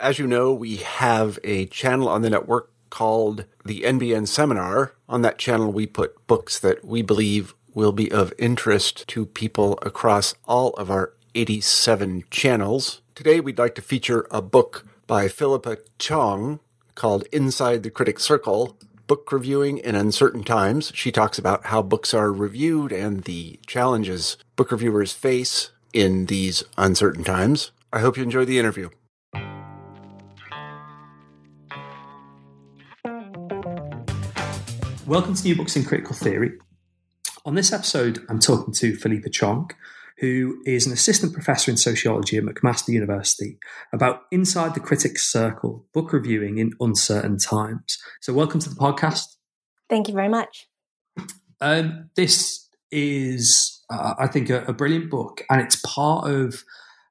As you know, we have a channel on the network called the NBN Seminar. On that channel, we put books that we believe will be of interest to people across all of our 87 channels. Today, we'd like to feature a book by Philippa Chong called Inside the Critic Circle Book Reviewing in Uncertain Times. She talks about how books are reviewed and the challenges book reviewers face in these uncertain times. I hope you enjoy the interview. Welcome to New Books in Critical Theory. On this episode, I'm talking to Philippa Chong, who is an assistant professor in sociology at McMaster University, about Inside the Critics Circle, book reviewing in uncertain times. So, welcome to the podcast. Thank you very much. Um, this is, uh, I think, a, a, brilliant book, and it's part of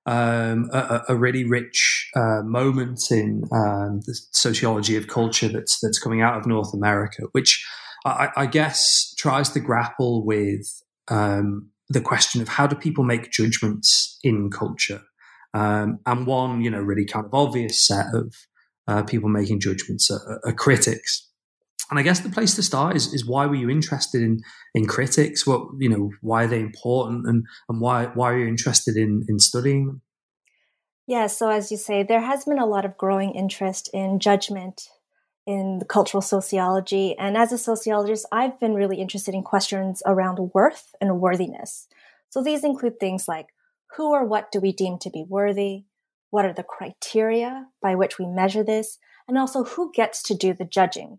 um, a, a, really rich uh, moment in um, the sociology of culture that's that's coming out of North America, which I, I guess, tries to grapple with um, the question of how do people make judgments in culture. Um, and one, you know, really kind of obvious set of uh, people making judgments are, are, critics. And I guess the place to start is, is why were you interested in in critics? What you know, why are they important, and and why why are you interested in in studying them? Yeah, so as you say, there has been a lot of growing interest in judgment in cultural sociology. And as a sociologist, I've been really interested in questions around worth and worthiness. So these include things like who or what do we deem to be worthy? What are the criteria by which we measure this? And also who gets to do the judging?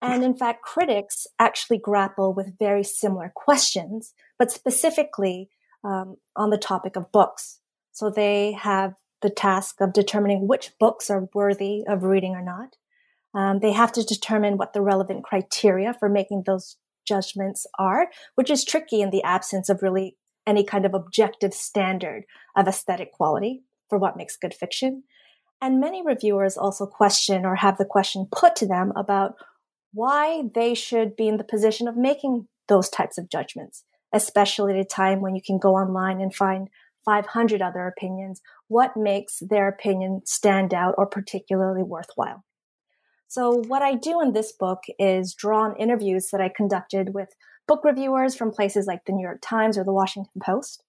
And in fact, critics actually grapple with very similar questions, but specifically um, on the topic of books. So they have the task of determining which books are worthy of reading or not. Um, they have to determine what the relevant criteria for making those judgments are, which is tricky in the absence of really any kind of objective standard of aesthetic quality for what makes good fiction. And many reviewers also question or have the question put to them about why they should be in the position of making those types of judgments, especially at a time when you can go online and find 500 other opinions. What makes their opinion stand out or particularly worthwhile? So what I do in this book is draw on interviews that I conducted with book reviewers from places like the New York Times or the Washington Post.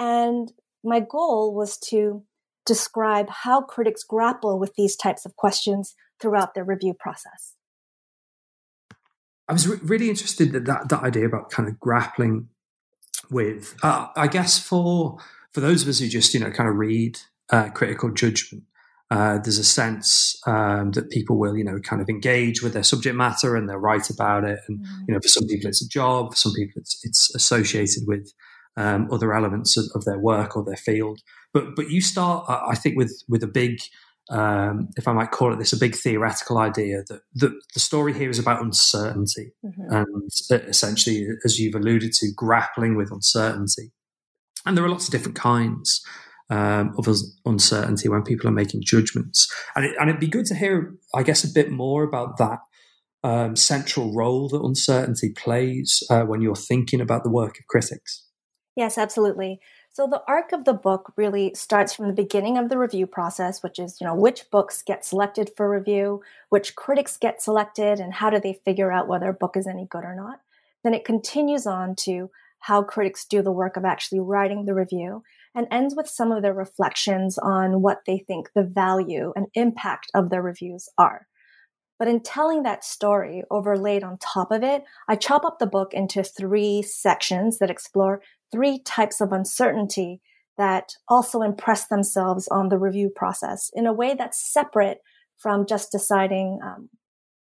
And my goal was to describe how critics grapple with these types of questions throughout their review process. I was re- really interested in that, that idea about kind of grappling with, uh, I guess for for those of us who just you know kind of read uh, critical judgment, uh, there's a sense um, that people will, you know, kind of engage with their subject matter and they'll write about it. And mm. you know, for some people it's a job, for some people it's it's associated with um, other elements of, of, their work or their field. But but you start, I think, with with a big, um, if I might call it this, a big theoretical idea that, that the story here is about uncertainty mm-hmm. and essentially, as you've alluded to, grappling with uncertainty. And there are lots of different kinds. Um, of uncertainty when people are making judgments. And, it, it'd be good to hear, I guess, a bit more about that um, central role that uncertainty plays uh, when you're thinking about the work of critics. Yes, absolutely. So the arc of the book really starts from the beginning of the review process, which is, you know, which books get selected for review, which critics get selected, and how do they figure out whether a book is any good or not. Then it continues on to how critics do the work of actually writing the review and ends with some of their reflections on what they think the value and impact of their reviews are. But in telling that story overlaid on top of it, I chop up the book into three sections that explore three types of uncertainty that also impress themselves on the review process in a way that's separate from just deciding um,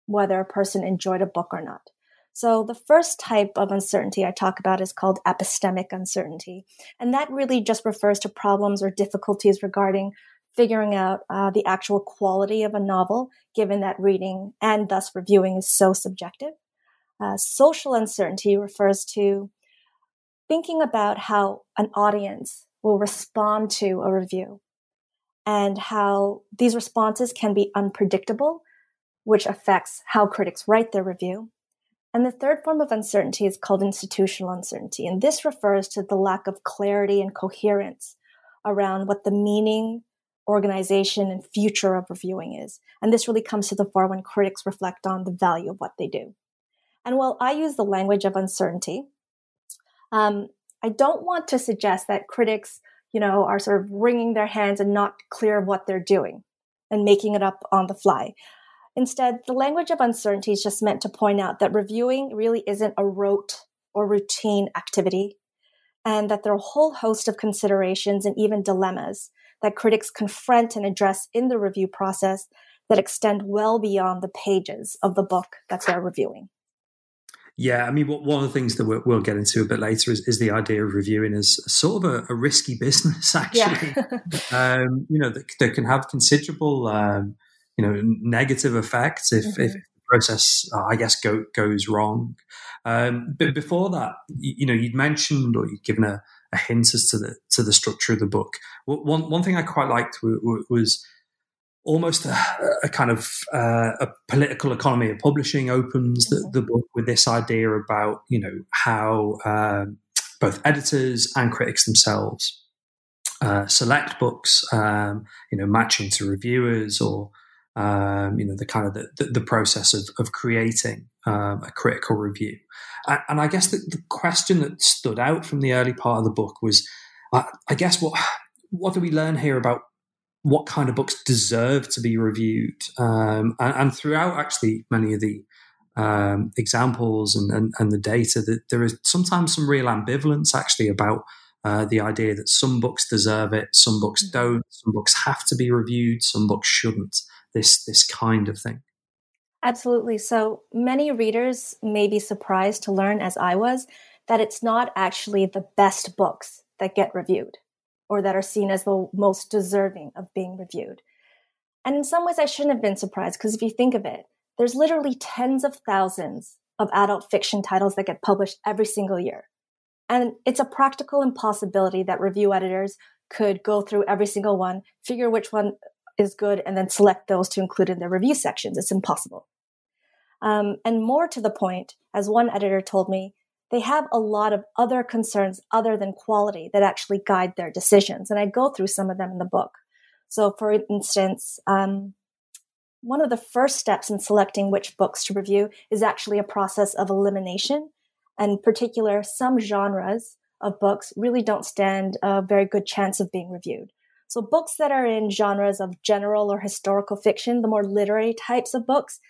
whether a person enjoyed a book or not. So the first type of uncertainty I talk about is called epistemic uncertainty. And that really just refers to problems or difficulties regarding figuring out uh, the actual quality of a novel, given that reading and thus reviewing is so subjective. Uh, social uncertainty refers to thinking about how an audience will respond to a review and how these responses can be unpredictable, which affects how critics write their review. And the third form of uncertainty is called institutional uncertainty. And this refers to the lack of clarity and coherence around what the meaning, organization, and future of reviewing is. And this really comes to the fore when critics reflect on the value of what they do. And while I use the language of uncertainty, um, I don't want to suggest that critics, you know, are sort of wringing their hands and not clear of what they're doing and making it up on the fly. Instead, the language of uncertainty is just meant to point out that reviewing really isn't a rote or routine activity, and that there are a whole host of considerations and even dilemmas that critics confront and address in the review process that extend well beyond the pages of the book that they're reviewing. Yeah, I mean, one of the things that we'll, get into a bit later is, is, the idea of reviewing as sort of a, a risky business, actually. Yeah. um, you know, that, that, can have considerable, um, you know, negative effects if, mm-hmm. if the process, uh, I guess, go, goes wrong. Um, but before that, you, you, know, you'd mentioned or you'd given a, a, hint as to the to the structure of the book. One one thing I quite liked was almost a, a kind of uh, a political economy of publishing opens the, the, book with this idea about you know how um, both editors and critics themselves uh, select books, um, you know, matching to reviewers or um, you know the kind of the, the process of, of creating um, a critical review. And, and I guess the, the, question that stood out from the early part of the book was, uh, I guess what what do we learn here about what kind of books deserve to be reviewed. Um, and, and, throughout, actually, many of the um, examples and, and, and, the data, that there is sometimes some real ambivalence actually about uh, the idea that some books deserve it, some books mm-hmm. don't, some books have to be reviewed, some books shouldn't. This this kind of thing. Absolutely. So many readers may be surprised to learn, as I was, that it's not actually the best books that get reviewed or that are seen as the most deserving of being reviewed. And in some ways, I shouldn't have been surprised because if you think of it, there's literally tens of thousands of adult fiction titles that get published every single year. And it's a practical impossibility that review editors could go through every single one, figure which one is good, and then select those to include in their review sections. It's impossible. Um, and more to the point, as one editor told me, they have a lot of other concerns other than quality that actually guide their decisions. And I go through some of them in the book. So, for instance, um, one of the first steps in selecting which books to review is actually a process of elimination. And in particular, some genres of books really don't stand a very good chance of being reviewed. So, books that are in genres of general or historical fiction, the more literary types of books,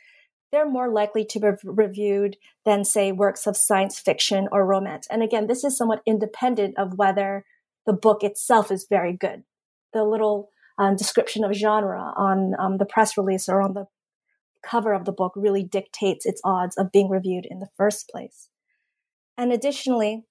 they're more likely to be reviewed than, say, works of science fiction or romance. And again, this is somewhat independent of whether the book itself is very good. The little um, description of genre on um, the press release or on the cover of the book really dictates its odds of being reviewed in the first place. And additionally,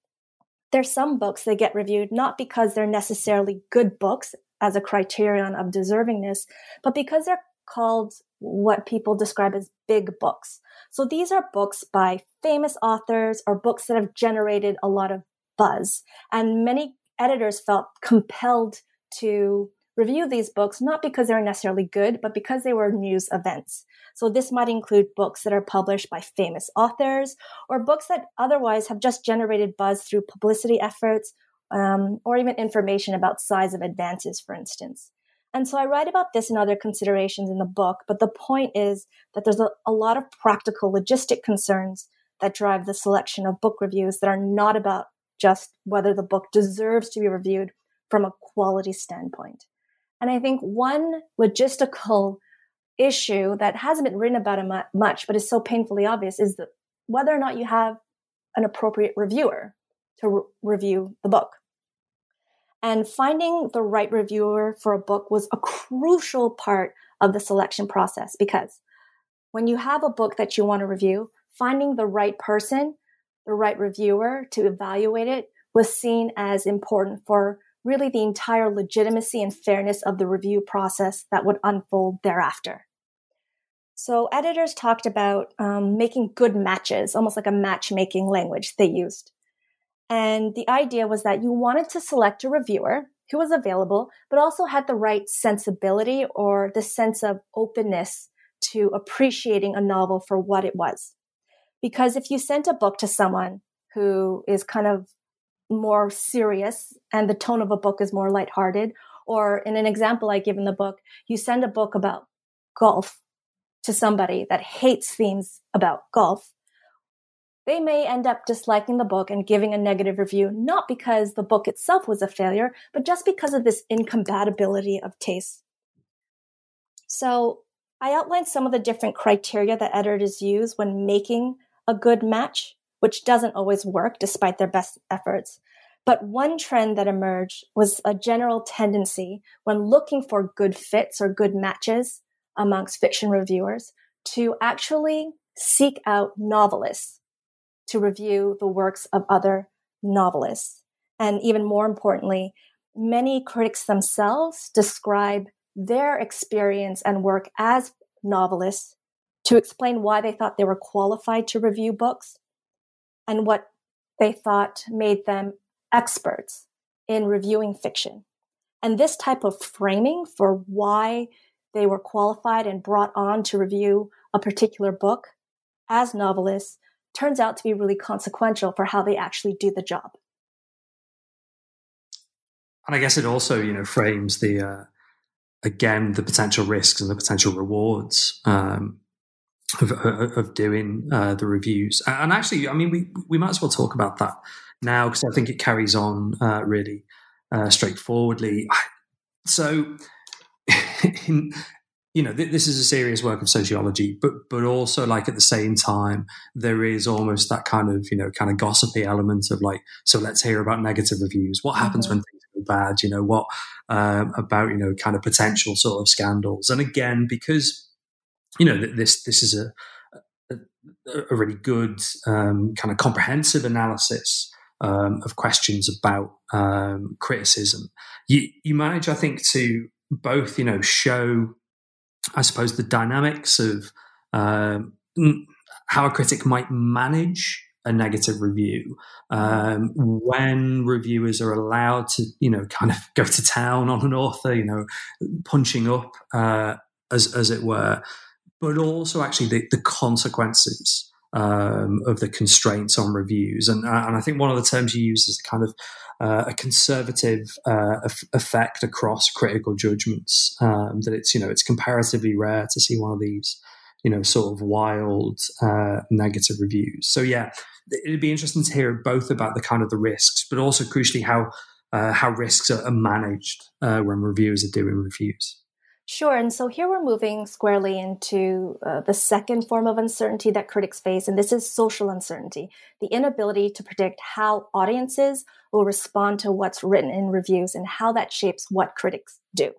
there's some books that get reviewed not because they're necessarily good books as a criterion of deservingness, but because they're called what people describe as big books. So these are books by famous authors or books that have generated a lot of buzz. And many editors felt compelled to review these books not because they're necessarily good, but because they were news events. So this might include books that are published by famous authors or books that otherwise have just generated buzz through publicity efforts um, or even information about size of advances, for instance. And so I write about this and other considerations in the book, but the point is that there's a, a lot of practical logistic concerns that drive the selection of book reviews that are not about just whether the book deserves to be reviewed from a quality standpoint. And I think one logistical issue that hasn't been written about much, but is so painfully obvious is that whether or not you have an appropriate reviewer to re- review the book. And finding the right reviewer for a book was a crucial part of the selection process because when you have a book that you want to review, finding the right person, the right reviewer to evaluate it was seen as important for really the entire legitimacy and fairness of the review process that would unfold thereafter. So, editors talked about um, making good matches, almost like a matchmaking language they used. And the idea was that you wanted to select a reviewer who was available, but also had the right sensibility or the sense of openness to appreciating a novel for what it was. Because if you sent a book to someone who is kind of more serious and the tone of a book is more lighthearted, or in an example I give in the book, you send a book about golf to somebody that hates themes about golf, they may end up disliking the book and giving a negative review, not because the book itself was a failure, but just because of this incompatibility of taste. So I outlined some of the different criteria that editors use when making a good match, which doesn't always work despite their best efforts. But one trend that emerged was a general tendency when looking for good fits or good matches amongst fiction reviewers to actually seek out novelists to review the works of other novelists. And even more importantly, many critics themselves describe their experience and work as novelists to explain why they thought they were qualified to review books and what they thought made them experts in reviewing fiction. And this type of framing for why they were qualified and brought on to review a particular book as novelists turns out to be really consequential for how they actually do the job. And I guess it also, you know, frames the uh, again the potential risks and the potential rewards um, of, of, doing uh, the reviews. And actually, I mean, we we might as well talk about that now because I think it carries on uh, really uh, straightforwardly. So, in, you know, th- this is a serious work of sociology, but but also like at the same time, there is almost that kind of you know kind of gossipy element of like, so let's hear about negative reviews. What happens mm-hmm. when things go bad? You know, what um, about you know kind of potential sort of scandals? And again, because you know this this is a a, a really good um, kind of comprehensive analysis um, of questions about um, criticism. You you manage, I think, to both you know show I suppose, the dynamics of um, how a critic might manage a negative review. Um, when reviewers are allowed to, you know, kind of go to town on an author, you know, punching up, uh, as as it were, but also actually the, the consequences um, of the constraints on reviews. And, and I think one of the terms you use is kind of uh, a conservative uh, effect across critical judgments. Um, that it's you know it's comparatively rare to see one of these you know sort of wild uh, negative reviews. So yeah, it'd be interesting to hear both about the kind of the risks, but also crucially how uh, how risks are, managed uh, when reviewers are doing reviews. Sure. And so here we're moving squarely into uh, the second form of uncertainty that critics face, and this is social uncertainty the inability to predict how audiences will respond to what's written in reviews and how that shapes what critics do.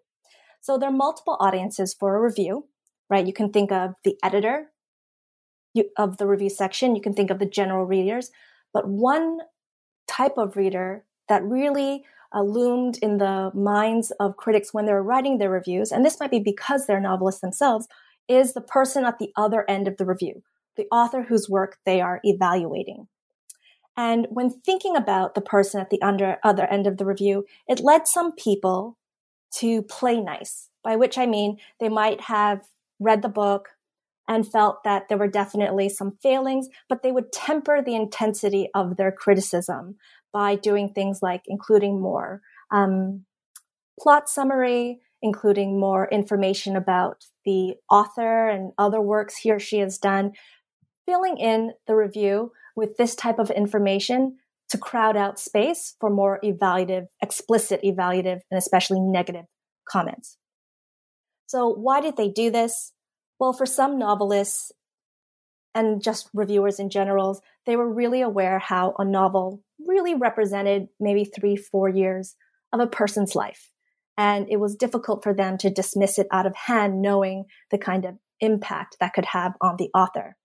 So there are multiple audiences for a review, right? You can think of the editor of the review section, you can think of the general readers, but one type of reader that really uh, loomed in the minds of critics when they're writing their reviews, and this might be because they're novelists themselves, is the person at the other end of the review, the author whose work they are evaluating. And when thinking about the person at the under, other end of the review, it led some people to play nice, by which I mean they might have read the book and felt that there were definitely some failings, but they would temper the intensity of their criticism by doing things like including more um, plot summary, including more information about the author and other works he or she has done, filling in the review with this type of information to crowd out space for more evaluative, explicit evaluative, and especially negative comments. So why did they do this? Well, for some novelists and just reviewers in general, they were really aware how a novel really represented maybe three, four years of a person's life. And it was difficult for them to dismiss it out of hand, knowing the kind of impact that could have on the author.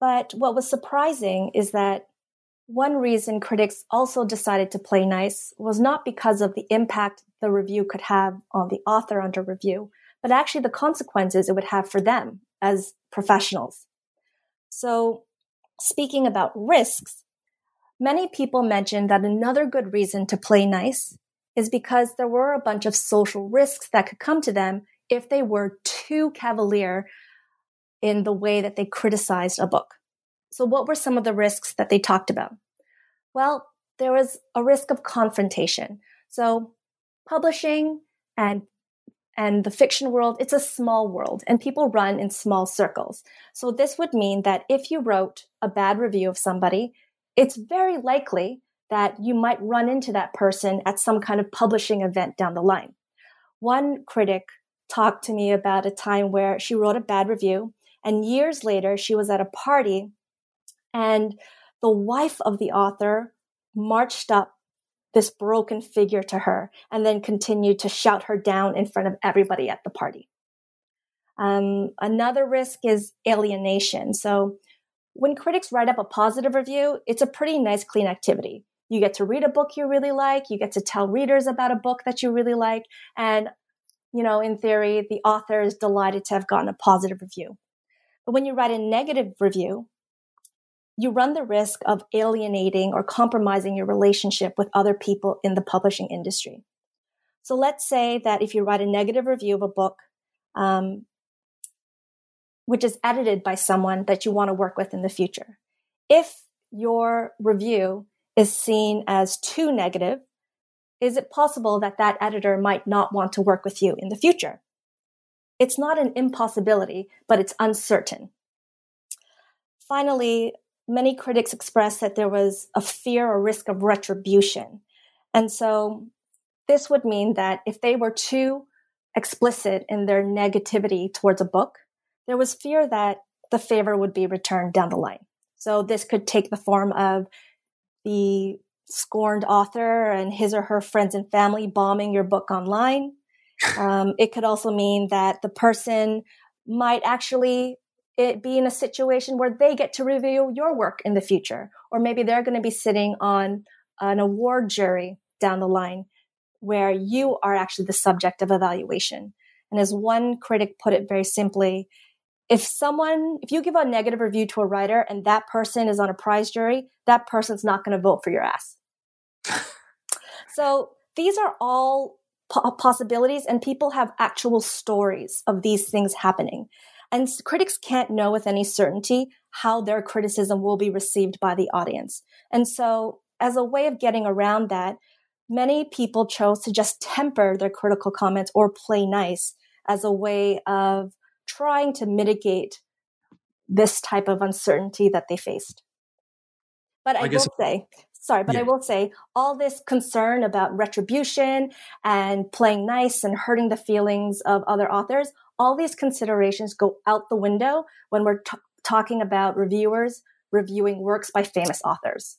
But what was surprising is that one reason critics also decided to play nice was not because of the impact the review could have on the author under review, but actually the consequences it would have for them as professionals. So, speaking about risks, many people mentioned that another good reason to play nice is because there were a bunch of social risks that could come to them if they were too cavalier in the way that they criticized a book. So, what were some of the risks that they talked about? Well, there was a risk of confrontation. So, publishing and and the fiction world, it's a small world and people run in small circles. So this would mean that if you wrote a bad review of somebody, it's very likely that you might run into that person at some kind of publishing event down the line. One critic talked to me about a time where she wrote a bad review and years later she was at a party and the wife of the author marched up this broken figure to her and then continued to shout her down in front of everybody at the party. Um, another risk is alienation. So when critics write up a positive review, it's a pretty nice, clean activity. You get to read a book you really like. You get to tell readers about a book that you really like. And, you know, in theory, the author is delighted to have gotten a positive review. But when you write a negative review, you run the risk of alienating or compromising your relationship with other people in the publishing industry. So let's say that if you write a negative review of a book, um, which is edited by someone that you want to work with in the future, if your review is seen as too negative, is it possible that that editor might not want to work with you in the future? It's not an impossibility, but it's uncertain. Finally, many critics expressed that there was a fear or risk of retribution. And so this would mean that if they were too explicit in their negativity towards a book, there was fear that the favor would be returned down the line. So this could take the form of the scorned author and his or her friends and family bombing your book online. Um, it could also mean that the person might actually it be in a situation where they get to review your work in the future. Or maybe they're going to be sitting on an award jury down the line where you are actually the subject of evaluation. And as one critic put it very simply, if someone, if you give a negative review to a writer and that person is on a prize jury, that person's not going to vote for your ass. so these are all possibilities and people have actual stories of these things happening. And critics can't know with any certainty how their criticism will be received by the audience. And so, as a way of getting around that, many people chose to just temper their critical comments or play nice as a way of trying to mitigate this type of uncertainty that they faced. But I, I will say, sorry, but yeah. I will say all this concern about retribution and playing nice and hurting the feelings of other authors all these considerations go out the window when we're t- talking about reviewers reviewing works by famous authors.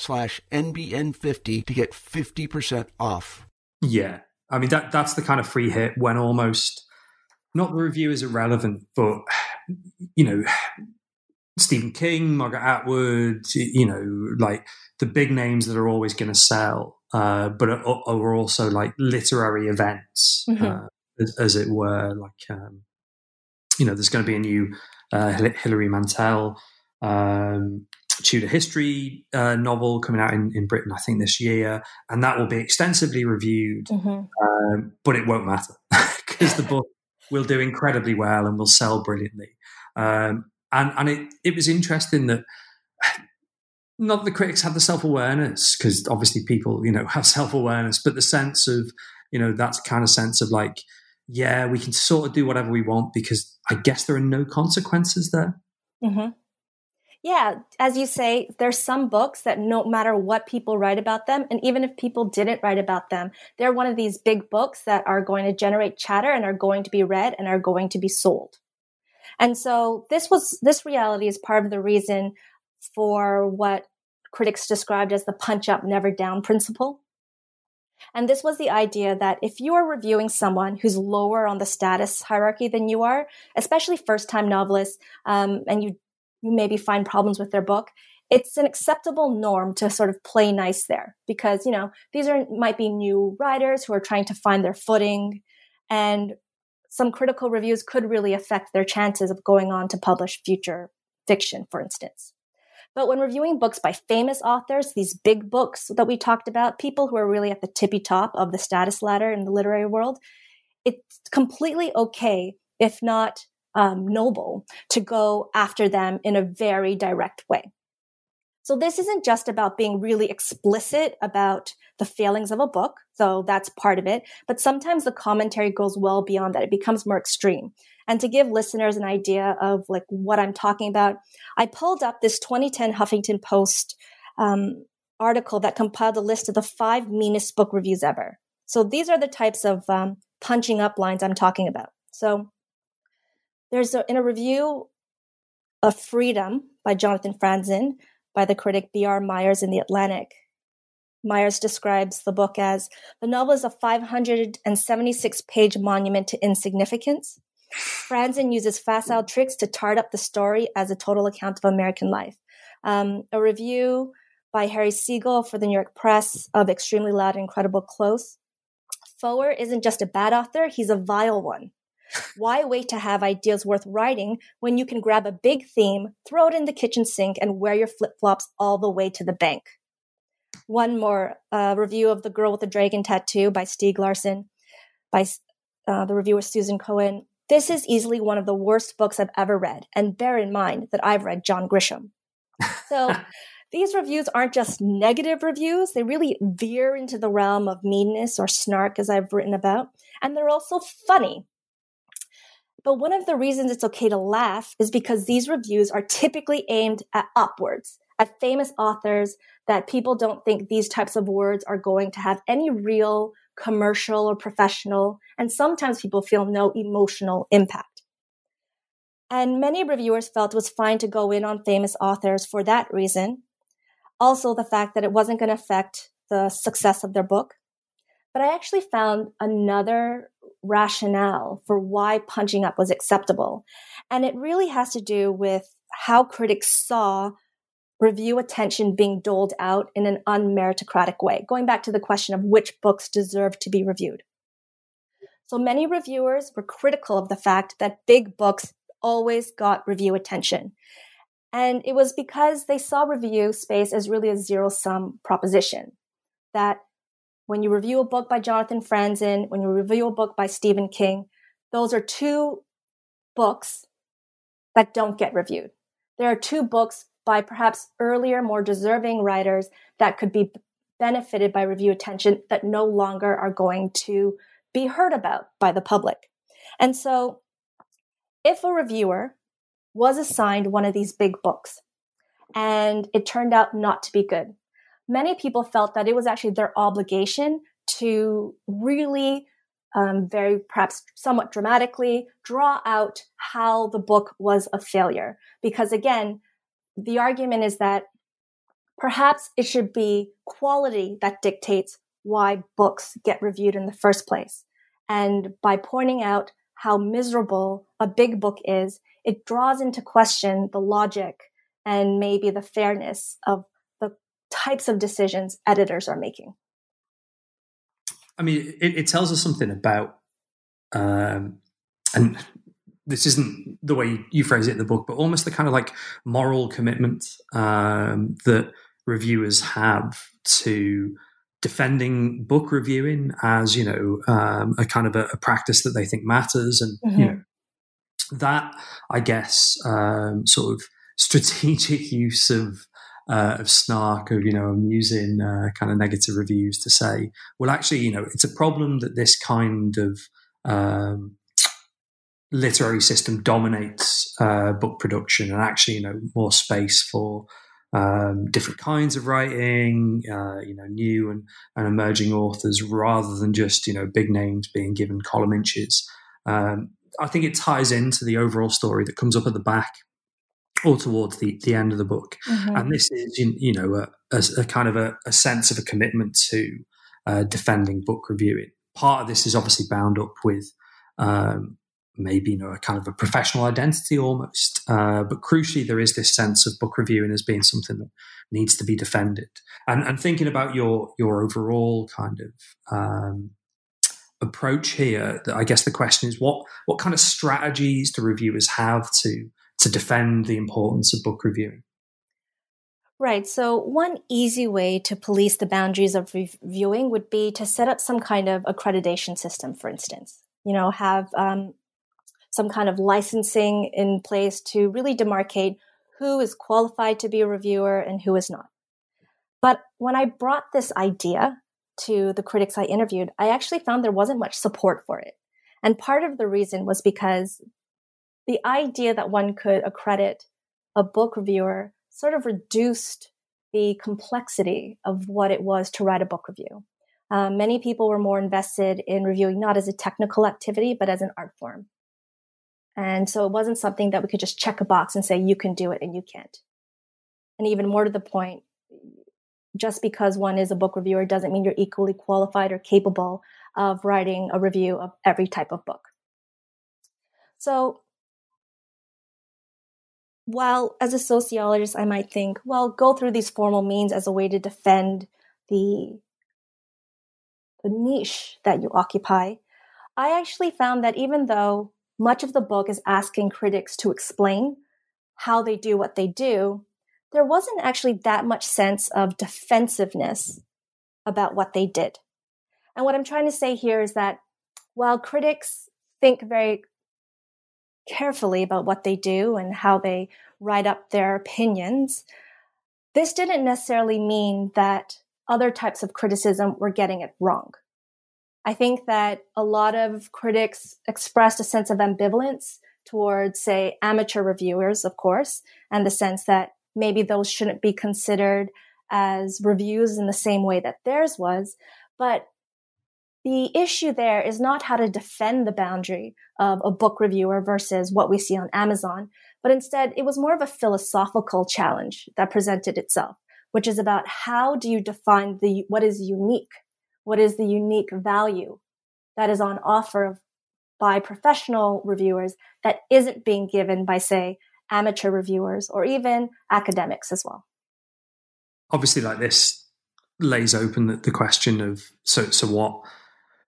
slash NBN50 to get 50% off. Yeah. I mean, that that's the kind of free hit when almost not the review is irrelevant, but, you know, Stephen King, Margaret Atwood, you know, like the big names that are always going to sell, uh, but are, are, also like literary events, mm-hmm. uh, as, as, it were. Like, um, you know, there's going to be a new uh, Hilary Mantel um, Tudor history uh, novel coming out in, in Britain, I think, this year, and that will be extensively reviewed, mm-hmm. um, but it won't matter because the book will do incredibly well and will sell brilliantly. Um, and and it, it was interesting that not that the critics had the self awareness, because obviously people, you know, have self awareness, but the sense of, you know, that kind of sense of like, yeah, we can sort of do whatever we want because I guess there are no consequences there. Mm-hmm. Yeah, as you say, there's some books that no matter what people write about them, and even if people didn't write about them, they're one of these big books that are going to generate chatter and are going to be read and are going to be sold. And so this was this reality is part of the reason for what critics described as the punch up never down principle. And this was the idea that if you are reviewing someone who's lower on the status hierarchy than you are, especially first time novelists, um, and you you maybe find problems with their book it's an acceptable norm to sort of play nice there because you know these are might be new writers who are trying to find their footing and some critical reviews could really affect their chances of going on to publish future fiction for instance. But when reviewing books by famous authors these big books that we talked about people who are really at the tippy top of the status ladder in the literary world it's completely okay if not um, noble to go after them in a very direct way. So this isn't just about being really explicit about the failings of a book, though that's part of it, but sometimes the commentary goes well beyond that. It becomes more extreme. And to give listeners an idea of like what I'm talking about, I pulled up this 2010 Huffington Post um, article that compiled a list of the five meanest book reviews ever. So these are the types of um, punching up lines I'm talking about. So there's a, in a review of Freedom by Jonathan Franzen by the critic B.R. Myers in The Atlantic. Myers describes the book as the novel is a 576 page monument to insignificance. Franzen uses facile tricks to tart up the story as a total account of American life. Um, a review by Harry Siegel for the New York Press of Extremely Loud and Incredibly Close. Foer isn't just a bad author, he's a vile one. Why wait to have ideas worth writing when you can grab a big theme, throw it in the kitchen sink, and wear your flip flops all the way to the bank? One more uh, review of The Girl with the Dragon Tattoo by Stieg Larsson, by uh, the reviewer Susan Cohen. This is easily one of the worst books I've ever read, and bear in mind that I've read John Grisham. So these reviews aren't just negative reviews, they really veer into the realm of meanness or snark, as I've written about, and they're also funny. But one of the reasons it's okay to laugh is because these reviews are typically aimed at upwards, at famous authors that people don't think these types of words are going to have any real commercial or professional, and sometimes people feel no emotional impact. And many reviewers felt it was fine to go in on famous authors for that reason. Also, the fact that it wasn't going to affect the success of their book. But I actually found another rationale for why punching up was acceptable. And it really has to do with how critics saw review attention being doled out in an unmeritocratic way, going back to the question of which books deserve to be reviewed. So many reviewers were critical of the fact that big books always got review attention. And it was because they saw review space as really a zero sum proposition. That when you review a book by Jonathan Franzen, when you review a book by Stephen King, those are two books that don't get reviewed. There are two books by perhaps earlier, more deserving writers that could be benefited by review attention that no longer are going to be heard about by the public. And so, if a reviewer was assigned one of these big books and it turned out not to be good, many people felt that it was actually their obligation to really um, very perhaps somewhat dramatically draw out how the book was a failure. Because again, the argument is that perhaps it should be quality that dictates why books get reviewed in the first place. And by pointing out how miserable a big book is, it draws into question the logic and maybe the fairness of types of decisions editors are making. I mean, it, it tells us something about, um, and this isn't the way you phrase it in the book, but almost the kind of like moral commitment um, that reviewers have to defending book reviewing as you know um, a kind of a, a, practice that they think matters, and mm-hmm. you know that I guess um, sort of strategic use of uh, of snark, of you know, amusing uh, kind of negative reviews to say, well, actually, you know, it's a problem that this kind of um, literary system dominates uh, book production, and actually, you know, more space for um, different kinds of writing, uh, you know, new and, and emerging authors, rather than just you know big names being given column inches. Um, I think it ties into the overall story that comes up at the back or towards the, the end of the book. Mm-hmm. And this is, you know, a, a, a kind of a, a, sense of a commitment to uh, defending book reviewing. Part of this is obviously bound up with um, maybe, you know, a kind of a professional identity almost. Uh, but crucially, there is this sense of book reviewing as being something that needs to be defended. And, and thinking about your your overall kind of um, approach here, I guess the question is what what kind of strategies do reviewers have to to defend the importance of book reviewing? Right. So, one easy way to police the boundaries of reviewing would be to set up some kind of accreditation system, for instance. You know, have um, some kind of licensing in place to really demarcate who is qualified to be a reviewer and who is not. But when I brought this idea to the critics I interviewed, I actually found there wasn't much support for it. And part of the reason was because the idea that one could accredit a book reviewer sort of reduced the complexity of what it was to write a book review. Um, many people were more invested in reviewing not as a technical activity, but as an art form. And so it wasn't something that we could just check a box and say, you can do it and you can't. And even more to the point, just because one is a book reviewer doesn't mean you're equally qualified or capable of writing a review of every type of book. So while as a sociologist, I might think, well, go through these formal means as a way to defend the, the niche that you occupy, I actually found that even though much of the book is asking critics to explain how they do what they do, there wasn't actually that much sense of defensiveness about what they did. And what I'm trying to say here is that while critics think very carefully about what they do and how they write up their opinions, this didn't necessarily mean that other types of criticism were getting it wrong. I think that a lot of critics expressed a sense of ambivalence towards, say, amateur reviewers, of course, and the sense that maybe those shouldn't be considered as reviews in the same way that theirs was. But the issue there is not how to defend the boundary of a book reviewer versus what we see on Amazon, but instead it was more of a philosophical challenge that presented itself, which is about how do you define the, what is unique? What is the unique value that is on offer by professional reviewers that isn't being given by, say, amateur reviewers or even academics as well? Obviously, like this lays open the, question of so so what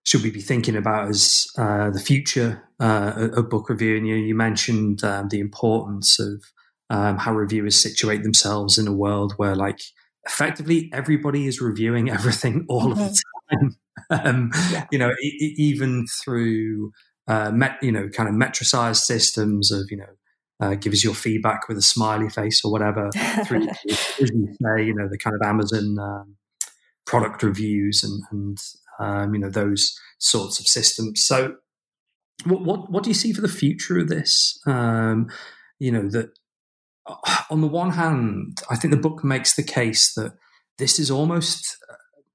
should we be thinking about as uh, the future uh, of book reviewing? You, you mentioned um, the importance of um, how reviewers situate themselves in a world where, like, effectively everybody is reviewing everything all mm-hmm. of the mm-hmm. time. um, yeah. You know, e- even through uh, met, you know kind of metricized systems of you know uh, give us your feedback with a smiley face or whatever through, as you say, you know, the kind of Amazon um, product reviews and, and um, you know, those sorts of systems. So, what, what, what do you see for the future of this? Um, you know, that on the one hand, I think the book makes the case that this is almost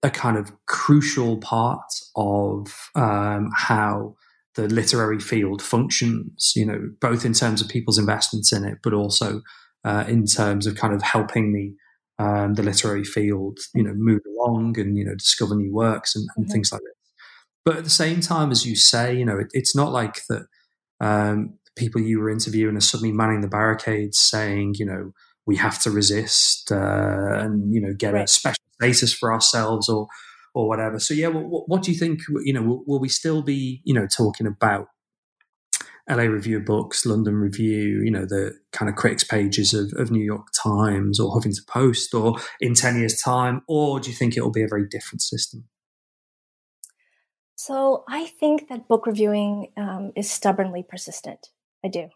a kind of crucial part of um, how the literary field functions, you know, both in terms of people's investments in it, but also uh, in terms of kind of helping the um, the literary field, you know, move along and you know discover new works and, and mm-hmm. things like this. But at the same time, as you say, you know, it, it's not like that. Um, people you were interviewing are suddenly manning the barricades, saying, you know, we have to resist uh, and you know get right. a special status for ourselves or or whatever. So yeah, what, what do you think? You know, will, will, we still be you know talking about LA Review of Books, London Review, you know, the kind of critics pages of, of New York Times or Huffington Post, or in ten years' time, or do you think it will be a very different system? So I think that book reviewing um, is stubbornly persistent. I do.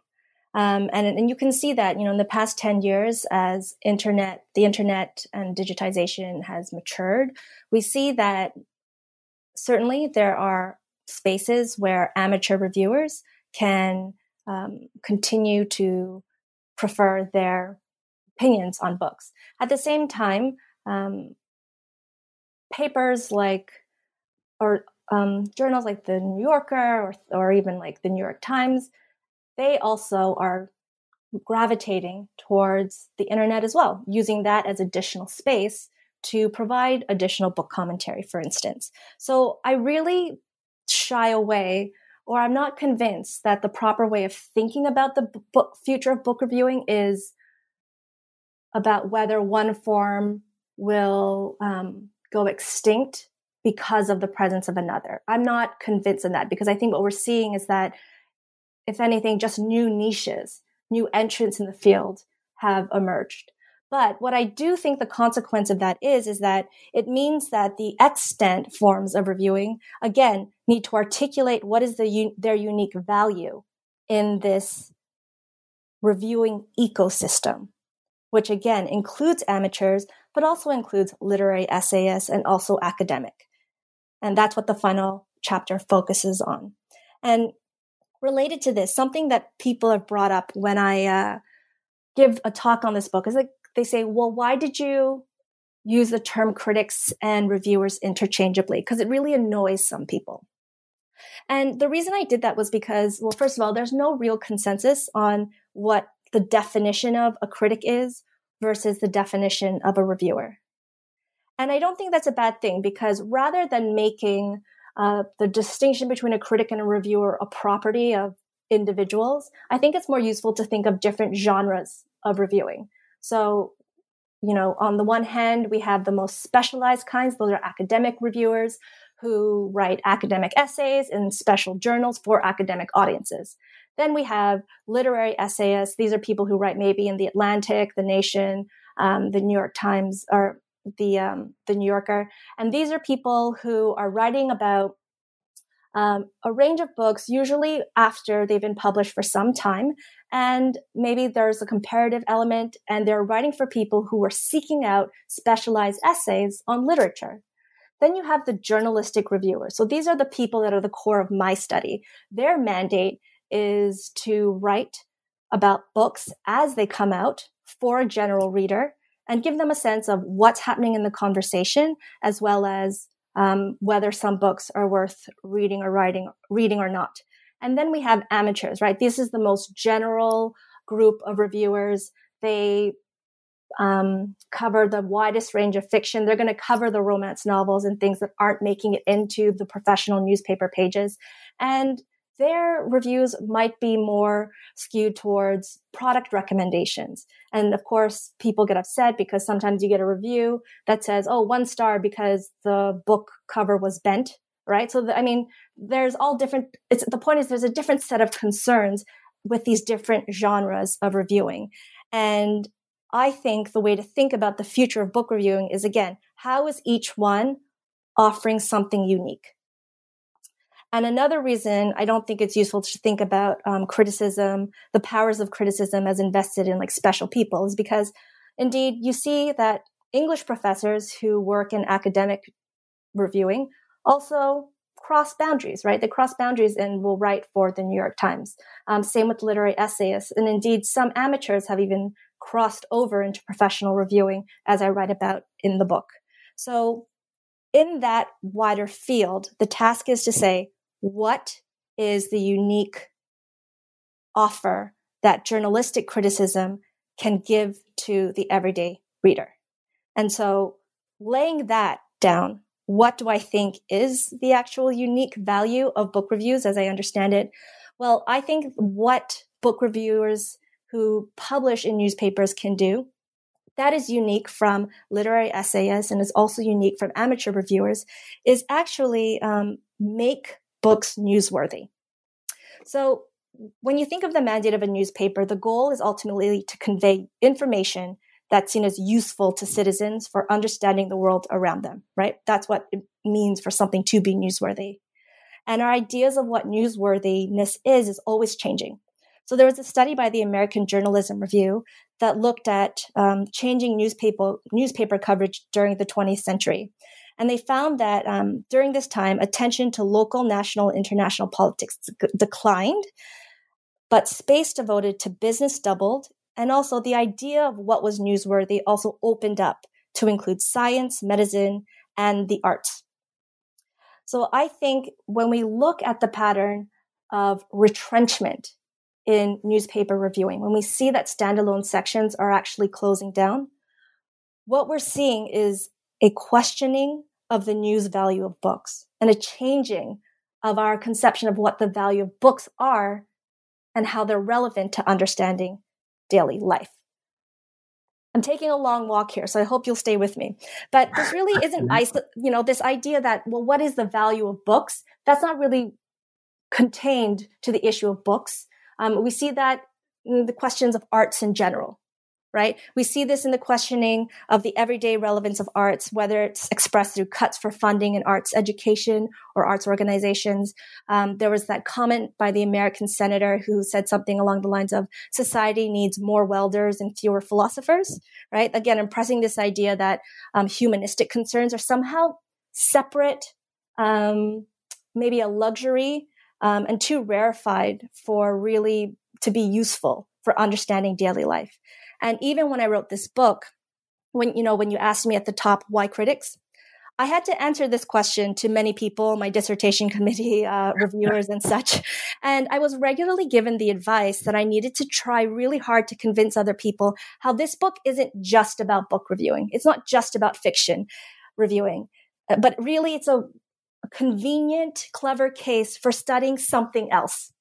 Um, and, and you can see that, you know, in the past 10 years, as internet, the internet and digitization has matured, we see that certainly there are spaces where amateur reviewers can um, continue to prefer their opinions on books. At the same time, um, papers like, or um, journals like the New Yorker or, or even like the New York Times they also are gravitating towards the internet as well, using that as additional space to provide additional book commentary, for instance. So I really shy away, or I'm not convinced that the proper way of thinking about the book, future of book reviewing is about whether one form will um, go extinct because of the presence of another. I'm not convinced in that because I think what we're seeing is that if anything, just new niches, new entrants in the field have emerged. But what I do think the consequence of that is, is that it means that the extant forms of reviewing, again, need to articulate what is the, their unique value in this reviewing ecosystem, which again includes amateurs, but also includes literary essayists and also academic. And that's what the final chapter focuses on. And related to this, something that people have brought up when I uh, give a talk on this book is like they say, well, why did you use the term critics and reviewers interchangeably? Because it really annoys some people. And the reason I did that was because, well, first of all, there's no real consensus on what the definition of a critic is versus the definition of a reviewer. And I don't think that's a bad thing because rather than making uh, the distinction between a critic and a reviewer a property of individuals, I think it's more useful to think of different genres of reviewing. So, you know, on the one hand, we have the most specialized kinds, those are academic reviewers who write academic essays in special journals for academic audiences. Then we have literary essayists. These are people who write maybe in the Atlantic, the Nation, um, the New York Times, or the um, the New Yorker, and these are people who are writing about um, a range of books, usually after they've been published for some time, and maybe there's a comparative element, and they're writing for people who are seeking out specialized essays on literature. Then you have the journalistic reviewers. So these are the people that are the core of my study. Their mandate is to write about books as they come out for a general reader and give them a sense of what's happening in the conversation, as well as um, whether some books are worth reading or writing, reading or not. And then we have amateurs, right? This is the most general group of reviewers. They um, cover the widest range of fiction. They're going to cover the romance novels and things that aren't making it into the professional newspaper pages. And their reviews might be more skewed towards product recommendations. And of course, people get upset because sometimes you get a review that says, oh, one star because the book cover was bent, right? So, the, I mean, there's all different, it's, the point is there's a different set of concerns with these different genres of reviewing. And I think the way to think about the future of book reviewing is again, how is each one offering something unique? And another reason I don't think it's useful to think about um, criticism, the powers of criticism as invested in like special people is because indeed you see that English professors who work in academic reviewing also cross boundaries, right? They cross boundaries and will write for the New York Times. Um, same with literary essayists. And indeed, some amateurs have even crossed over into professional reviewing, as I write about in the book. So, in that wider field, the task is to say, what is the unique offer that journalistic criticism can give to the everyday reader? And so, laying that down, what do I think is the actual unique value of book reviews as I understand it? Well, I think what book reviewers who publish in newspapers can do that is unique from literary essayists and is also unique from amateur reviewers is actually um, make books newsworthy. So when you think of the mandate of a newspaper, the goal is ultimately to convey information that's seen as useful to citizens for understanding the world around them, right? That's what it means for something to be newsworthy. And our ideas of what newsworthiness is is always changing. So there was a study by the American Journalism Review that looked at um, changing newspaper newspaper coverage during the 20th century. And they found that um, during this time, attention to local, national, international politics declined, but space devoted to business doubled and also the idea of what was newsworthy also opened up to include science, medicine, and the arts. So I think when we look at the pattern of retrenchment in newspaper reviewing, when we see that standalone sections are actually closing down, what we're seeing is a questioning of the news value of books and a changing of our conception of what the value of books are and how they're relevant to understanding daily life. I'm taking a long walk here, so I hope you'll stay with me. But this really isn't, you know, this idea that, well, what is the value of books? That's not really contained to the issue of books. Um, we see that in the questions of arts in general right? We see this in the questioning of the everyday relevance of arts, whether it's expressed through cuts for funding in arts education or arts organizations. Um, there was that comment by the American senator who said something along the lines of society needs more welders and fewer philosophers, right? Again, impressing this idea that um, humanistic concerns are somehow separate, um, maybe a luxury, um, and too rarefied for really to be useful for understanding daily life. And even when I wrote this book, when, you know, when you asked me at the top, why critics? I had to answer this question to many people, my dissertation committee, uh, reviewers, and such. And I was regularly given the advice that I needed to try really hard to convince other people how this book isn't just about book reviewing. It's not just about fiction reviewing, but really it's a convenient, clever case for studying something else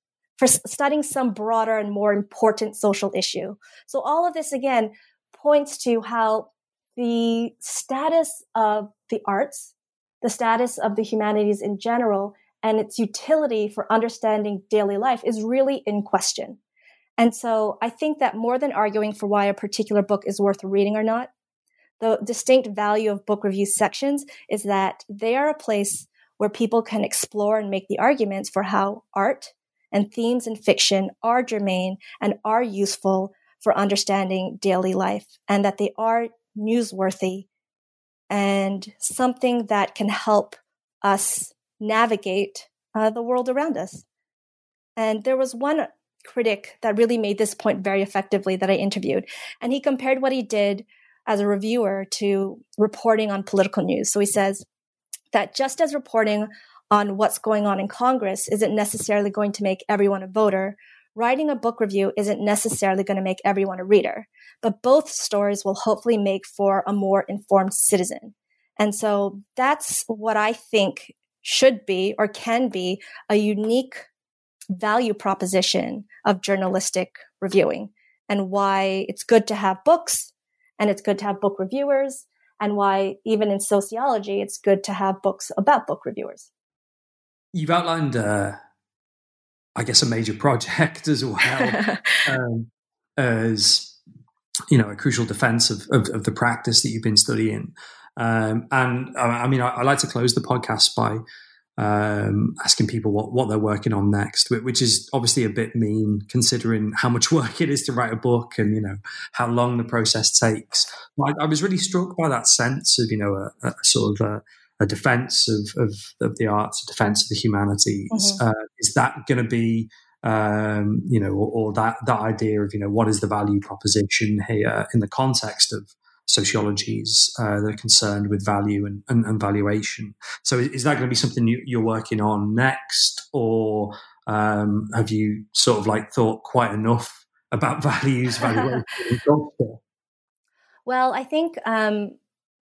for studying some broader and more important social issue. So all of this again points to how the status of the arts, the status of the humanities in general, and its utility for understanding daily life is really in question. And so I think that more than arguing for why a particular book is worth reading or not, the distinct value of book review sections is that they are a place where people can explore and make the arguments for how art and themes in fiction are germane and are useful for understanding daily life and that they are newsworthy and something that can help us navigate uh, the world around us. And there was one critic that really made this point very effectively that I interviewed. And he compared what he did as a reviewer to reporting on political news. So he says that just as reporting on what's going on in Congress isn't necessarily going to make everyone a voter. Writing a book review isn't necessarily going to make everyone a reader, but both stories will hopefully make for a more informed citizen. And so that's what I think should be or can be a unique value proposition of journalistic reviewing and why it's good to have books and it's good to have book reviewers and why even in sociology, it's good to have books about book reviewers. You've outlined, uh, I guess, a major project as well um, as you know a crucial defense of, of, of, the practice that you've been studying. Um, and I mean, I, I, like to close the podcast by um, asking people what, what they're working on next, which is obviously a bit mean considering how much work it is to write a book and you know how long the process takes. I, I was really struck by that sense of you know a, a sort of a, a defense of, of, of, the arts, a defense of the humanities. Mm-hmm. Uh, is that going to be um, you know, or, or, that that idea of you know what is the value proposition here in the context of sociologies uh, that are concerned with value and, and, and valuation. So, is that going to be something you, are working on next, or um, have you sort of like thought quite enough about values, valuation? well, I think um,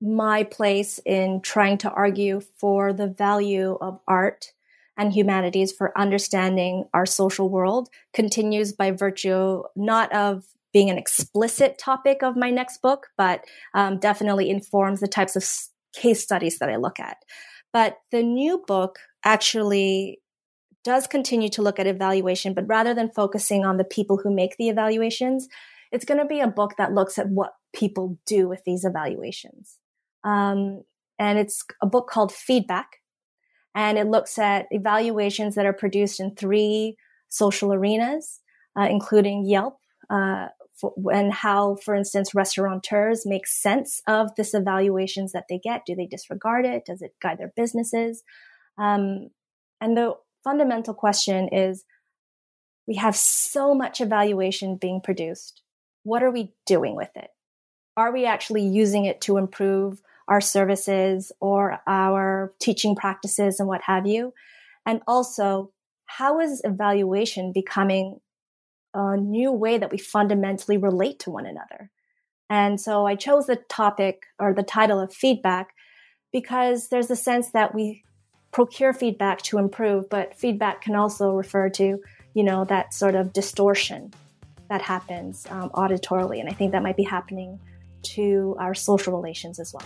my place in trying to argue for the value of art and humanities for understanding our social world continues by virtue not of being an explicit topic of my next book, but um, definitely informs the types of case studies that I look at. But the new book actually does continue to look at evaluation, but rather than focusing on the people who make the evaluations, it's going to be a book that looks at what people do with these evaluations. Um, and it's a book called Feedback, and it looks at evaluations that are produced in three social arenas, uh, including Yelp, uh, for, and how, for instance, restaurateurs make sense of this evaluations that they get. Do they disregard it? Does it guide their businesses? Um, and the fundamental question is we have so much evaluation being produced. What are we doing with it? Are we actually using it to improve our services or our teaching practices and what have you? And also, how is evaluation becoming a new way that we fundamentally relate to one another. And so I chose the topic or the title of feedback because there's a sense that we procure feedback to improve, but feedback can also refer to, you know, that sort of distortion that happens um, auditorily. And I think that might be happening to our social relations as well.